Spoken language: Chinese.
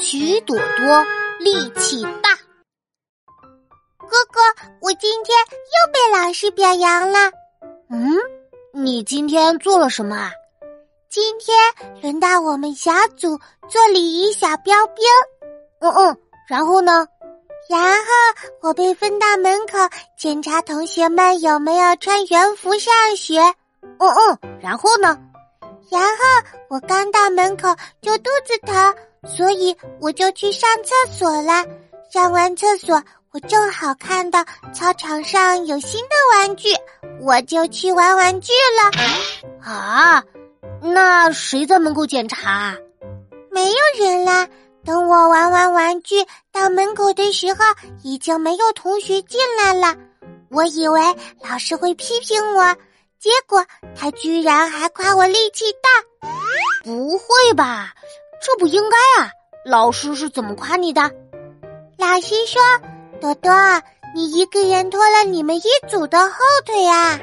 徐朵朵力气大。哥哥，我今天又被老师表扬了。嗯，你今天做了什么啊？今天轮到我们小组做礼仪小标兵。嗯嗯，然后呢？然后我被分到门口检查同学们有没有穿园服上学。嗯嗯，然后呢？然后我刚到门口就肚子疼，所以我就去上厕所了。上完厕所，我正好看到操场上有新的玩具，我就去玩玩具了。啊，那谁在门口检查？没有人啦。等我玩完玩具到门口的时候，已经没有同学进来了。我以为老师会批评我。结果他居然还夸我力气大，不会吧？这不应该啊！老师是怎么夸你的？老师说：“朵朵，你一个人拖了你们一组的后腿啊！”